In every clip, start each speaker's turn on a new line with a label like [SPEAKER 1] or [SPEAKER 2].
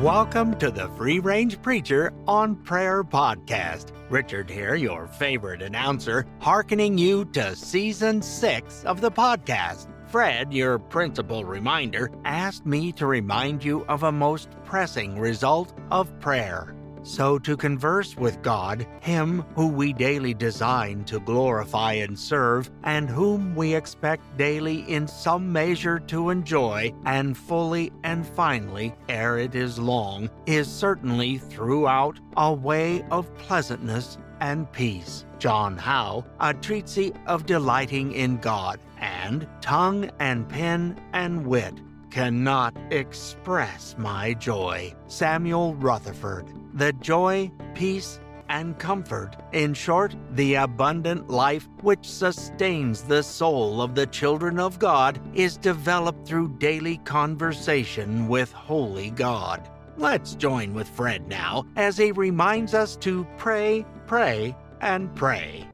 [SPEAKER 1] Welcome to the Free Range Preacher on Prayer podcast. Richard here, your favorite announcer, hearkening you to season six of the podcast. Fred, your principal reminder, asked me to remind you of a most pressing result of prayer. So, to converse with God, Him who we daily design to glorify and serve, and whom we expect daily in some measure to enjoy, and fully and finally, ere it is long, is certainly throughout a way of pleasantness and peace. John Howe, a treatise of delighting in God, and tongue and pen and wit cannot express my joy. Samuel Rutherford. The joy, peace, and comfort, in short, the abundant life which sustains the soul of the children of God, is developed through daily conversation with Holy God. Let's join with Fred now as he reminds us to pray, pray, and pray.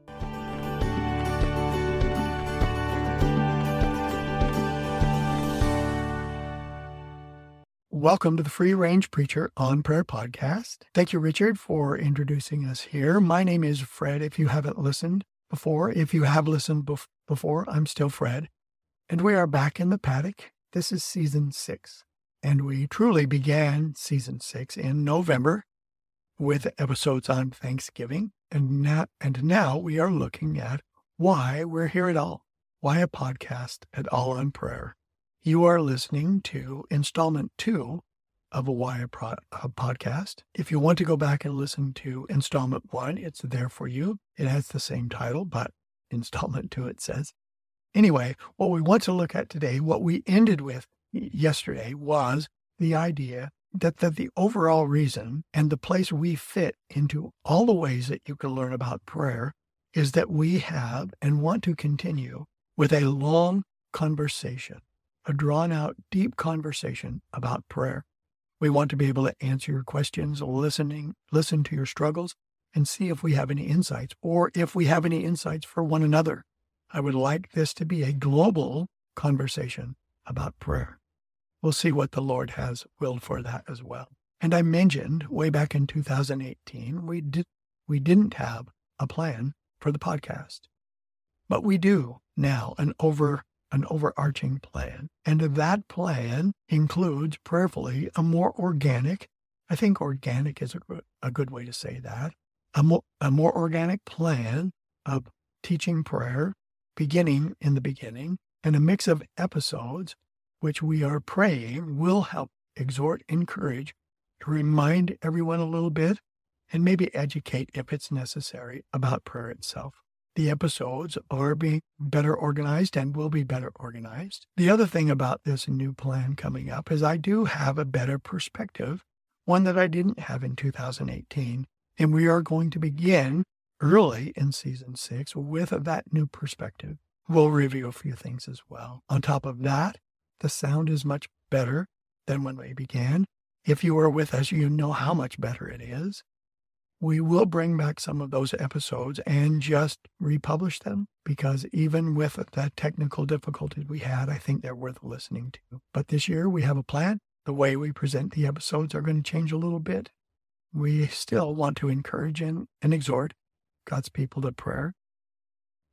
[SPEAKER 2] Welcome to the Free Range Preacher on Prayer podcast. Thank you, Richard, for introducing us here. My name is Fred. If you haven't listened before, if you have listened bef- before, I'm still Fred. And we are back in the paddock. This is season six. And we truly began season six in November with episodes on Thanksgiving. And now, and now we are looking at why we're here at all. Why a podcast at all on prayer. You are listening to installment two of a Wire pro- a podcast. If you want to go back and listen to installment one, it's there for you. It has the same title, but installment two, it says. Anyway, what we want to look at today, what we ended with yesterday, was the idea that, that the overall reason and the place we fit into all the ways that you can learn about prayer is that we have and want to continue with a long conversation a drawn out, deep conversation about prayer. We want to be able to answer your questions, listening, listen to your struggles, and see if we have any insights or if we have any insights for one another. I would like this to be a global conversation about prayer. We'll see what the Lord has willed for that as well. And I mentioned way back in 2018, we did we didn't have a plan for the podcast. But we do now, an over an overarching plan. And that plan includes prayerfully a more organic, I think organic is a, a good way to say that, a more, a more organic plan of teaching prayer, beginning in the beginning, and a mix of episodes which we are praying will help exhort, encourage, to remind everyone a little bit, and maybe educate if it's necessary about prayer itself. The episodes are being better organized and will be better organized. The other thing about this new plan coming up is I do have a better perspective, one that I didn't have in 2018. And we are going to begin early in season six with that new perspective. We'll review a few things as well. On top of that, the sound is much better than when we began. If you were with us, you know how much better it is we will bring back some of those episodes and just republish them because even with the technical difficulties we had, I think they're worth listening to. But this year we have a plan. The way we present the episodes are going to change a little bit. We still want to encourage and, and exhort God's people to prayer.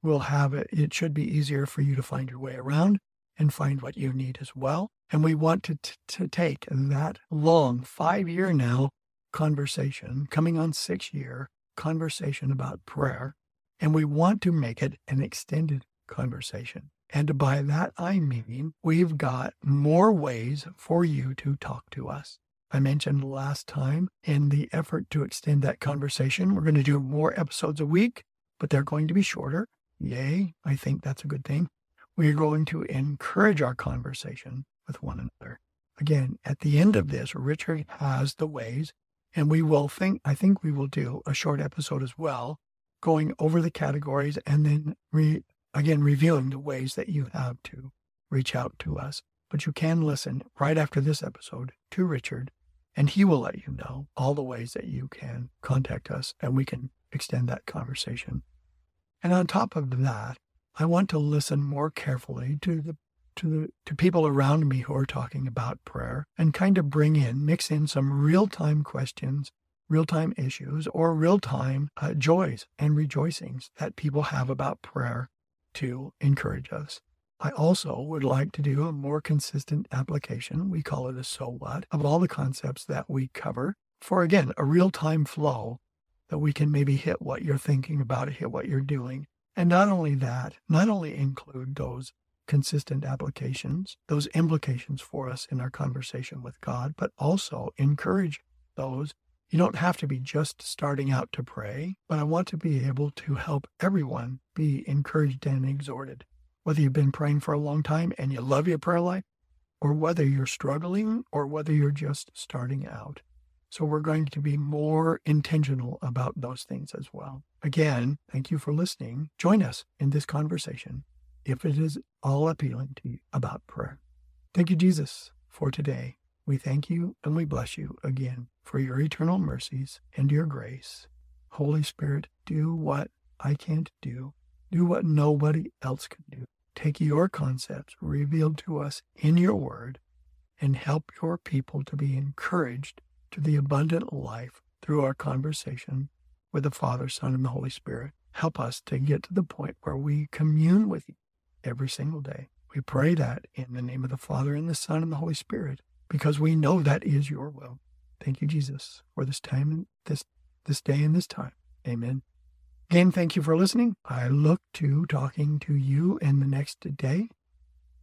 [SPEAKER 2] We'll have it, it should be easier for you to find your way around and find what you need as well. And we want to, t- to take that long five year now conversation, coming on six year conversation about prayer. And we want to make it an extended conversation. And by that, I mean we've got more ways for you to talk to us. I mentioned last time in the effort to extend that conversation, we're going to do more episodes a week, but they're going to be shorter. Yay. I think that's a good thing. We're going to encourage our conversation with one another. Again, at the end of this, Richard has the ways and we will think, I think we will do a short episode as well, going over the categories and then re, again, reviewing the ways that you have to reach out to us. But you can listen right after this episode to Richard, and he will let you know all the ways that you can contact us and we can extend that conversation. And on top of that, I want to listen more carefully to the to the to people around me who are talking about prayer and kind of bring in, mix in some real-time questions, real-time issues, or real-time uh, joys and rejoicings that people have about prayer to encourage us. I also would like to do a more consistent application, we call it a so what, of all the concepts that we cover for, again, a real time flow that we can maybe hit what you're thinking about, hit what you're doing. And not only that, not only include those consistent applications, those implications for us in our conversation with God, but also encourage those. You don't have to be just starting out to pray, but I want to be able to help everyone be encouraged and exhorted. Whether you've been praying for a long time and you love your prayer life, or whether you're struggling, or whether you're just starting out. So we're going to be more intentional about those things as well. Again, thank you for listening. Join us in this conversation if it is all appealing to you about prayer. Thank you, Jesus, for today. We thank you and we bless you again for your eternal mercies and your grace. Holy Spirit, do what I can't do. Do what nobody else can do. Take your concepts revealed to us in your word and help your people to be encouraged to the abundant life through our conversation with the Father, Son, and the Holy Spirit. Help us to get to the point where we commune with you every single day. We pray that in the name of the Father, and the Son, and the Holy Spirit, because we know that is your will. Thank you, Jesus, for this time and this this day and this time. Amen. Again, thank you for listening. I look to talking to you in the next day.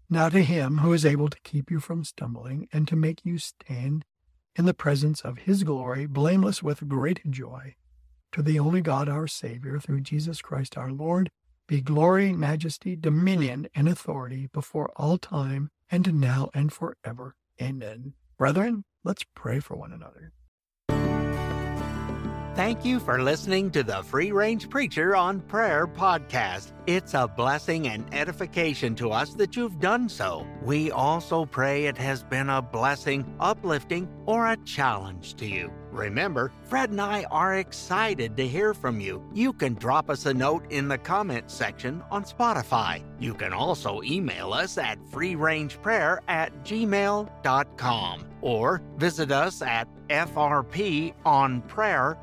[SPEAKER 2] Now to him who is able to keep you from stumbling and to make you stand in the presence of his glory, blameless with great joy. To the only God our Savior, through Jesus Christ our Lord, be glory, majesty, dominion, and authority before all time, and now and forever. Amen. Brethren, let's pray for one another.
[SPEAKER 1] Thank you for listening to the Free Range Preacher on Prayer podcast. It's a blessing and edification to us that you've done so. We also pray it has been a blessing, uplifting, or a challenge to you. Remember, Fred and I are excited to hear from you. You can drop us a note in the comment section on Spotify. You can also email us at freerangeprayer at gmail.com or visit us at frponprayer.com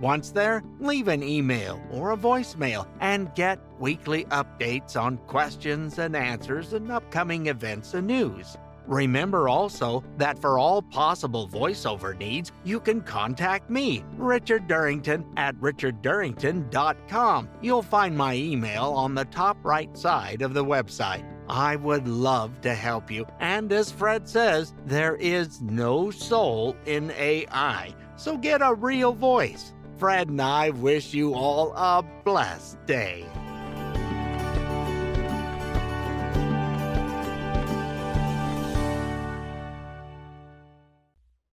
[SPEAKER 1] once there, leave an email or a voicemail and get weekly updates on questions and answers and upcoming events and news. Remember also that for all possible voiceover needs, you can contact me, Richard Durrington, at richarddurrington.com. You'll find my email on the top right side of the website. I would love to help you. And as Fred says, there is no soul in AI so get a real voice. Fred and I wish you all a blessed day.